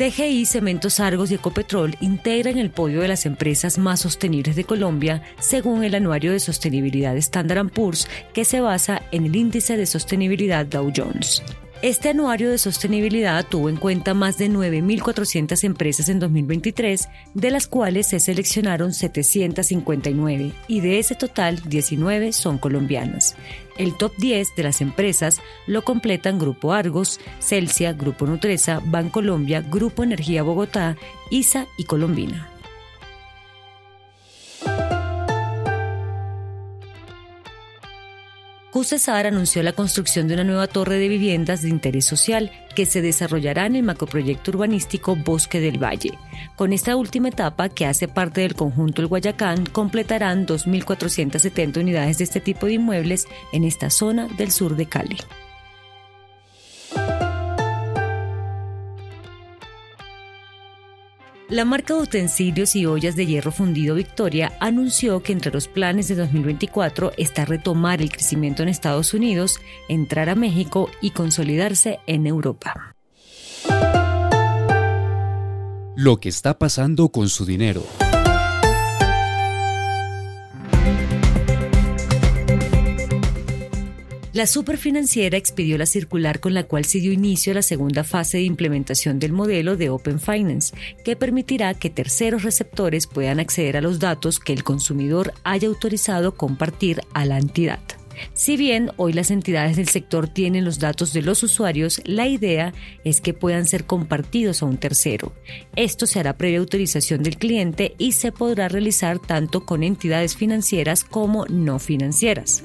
TGI, Cementos Argos y Ecopetrol integran el podio de las empresas más sostenibles de Colombia según el anuario de sostenibilidad Standard Poor's que se basa en el índice de sostenibilidad Dow Jones. Este anuario de sostenibilidad tuvo en cuenta más de 9.400 empresas en 2023, de las cuales se seleccionaron 759 y de ese total 19 son colombianas. El top 10 de las empresas lo completan Grupo Argos, Celsia, Grupo Nutresa, Bancolombia, Grupo Energía Bogotá, ISA y Colombina. QCESAR anunció la construcción de una nueva torre de viviendas de interés social que se desarrollará en el macroproyecto urbanístico Bosque del Valle. Con esta última etapa, que hace parte del conjunto El Guayacán, completarán 2.470 unidades de este tipo de inmuebles en esta zona del sur de Cali. La marca de utensilios y ollas de hierro fundido Victoria anunció que entre los planes de 2024 está retomar el crecimiento en Estados Unidos, entrar a México y consolidarse en Europa. Lo que está pasando con su dinero. La superfinanciera expidió la circular con la cual se dio inicio a la segunda fase de implementación del modelo de Open Finance, que permitirá que terceros receptores puedan acceder a los datos que el consumidor haya autorizado compartir a la entidad. Si bien hoy las entidades del sector tienen los datos de los usuarios, la idea es que puedan ser compartidos a un tercero. Esto se hará previa autorización del cliente y se podrá realizar tanto con entidades financieras como no financieras.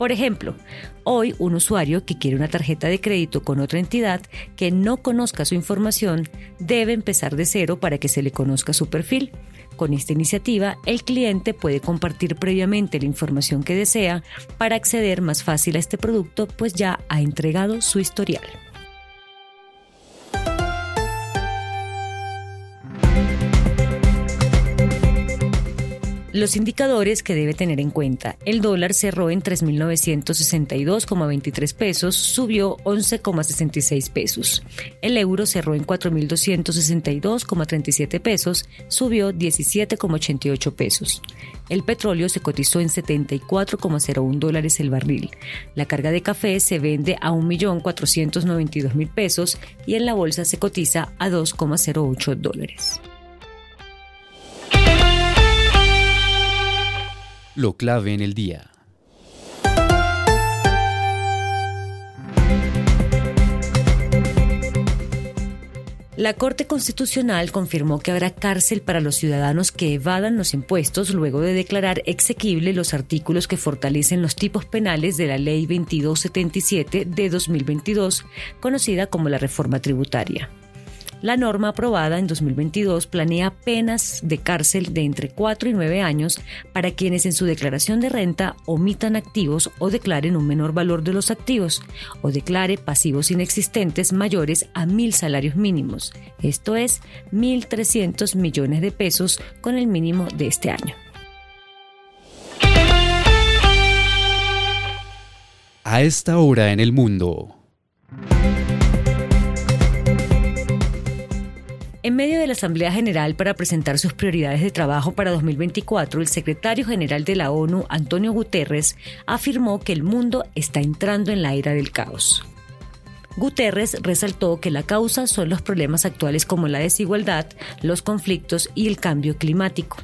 Por ejemplo, hoy un usuario que quiere una tarjeta de crédito con otra entidad que no conozca su información debe empezar de cero para que se le conozca su perfil. Con esta iniciativa, el cliente puede compartir previamente la información que desea para acceder más fácil a este producto, pues ya ha entregado su historial. Los indicadores que debe tener en cuenta. El dólar cerró en 3.962,23 pesos, subió 11,66 pesos. El euro cerró en 4.262,37 pesos, subió 17,88 pesos. El petróleo se cotizó en 74,01 dólares el barril. La carga de café se vende a 1.492.000 pesos y en la bolsa se cotiza a 2,08 dólares. Lo clave en el día. La Corte Constitucional confirmó que habrá cárcel para los ciudadanos que evadan los impuestos luego de declarar exequible los artículos que fortalecen los tipos penales de la Ley 2277 de 2022, conocida como la reforma tributaria. La norma aprobada en 2022 planea penas de cárcel de entre 4 y 9 años para quienes en su declaración de renta omitan activos o declaren un menor valor de los activos o declare pasivos inexistentes mayores a mil salarios mínimos, esto es 1.300 millones de pesos con el mínimo de este año. A esta hora en el mundo. En medio de la Asamblea General para presentar sus prioridades de trabajo para 2024, el secretario general de la ONU, Antonio Guterres, afirmó que el mundo está entrando en la era del caos. Guterres resaltó que la causa son los problemas actuales como la desigualdad, los conflictos y el cambio climático.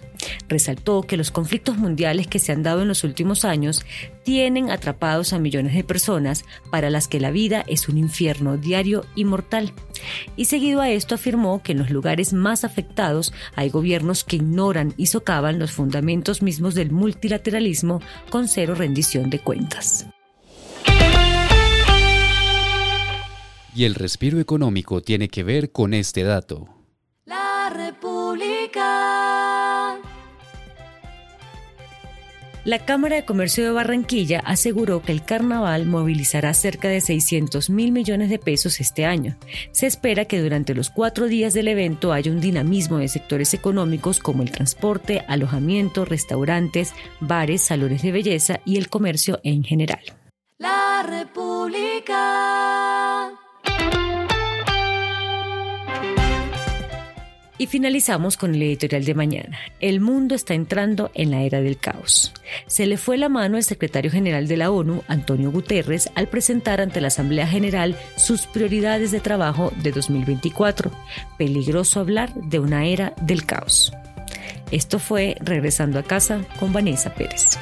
Resaltó que los conflictos mundiales que se han dado en los últimos años tienen atrapados a millones de personas para las que la vida es un infierno diario y mortal. Y seguido a esto afirmó que en los lugares más afectados hay gobiernos que ignoran y socavan los fundamentos mismos del multilateralismo con cero rendición de cuentas. Y el respiro económico tiene que ver con este dato. La Cámara de Comercio de Barranquilla aseguró que el carnaval movilizará cerca de 600 mil millones de pesos este año. Se espera que durante los cuatro días del evento haya un dinamismo de sectores económicos como el transporte, alojamiento, restaurantes, bares, salones de belleza y el comercio en general. La República. Y finalizamos con el editorial de mañana. El mundo está entrando en la era del caos. Se le fue la mano al secretario general de la ONU, Antonio Guterres, al presentar ante la Asamblea General sus prioridades de trabajo de 2024. Peligroso hablar de una era del caos. Esto fue Regresando a casa con Vanessa Pérez.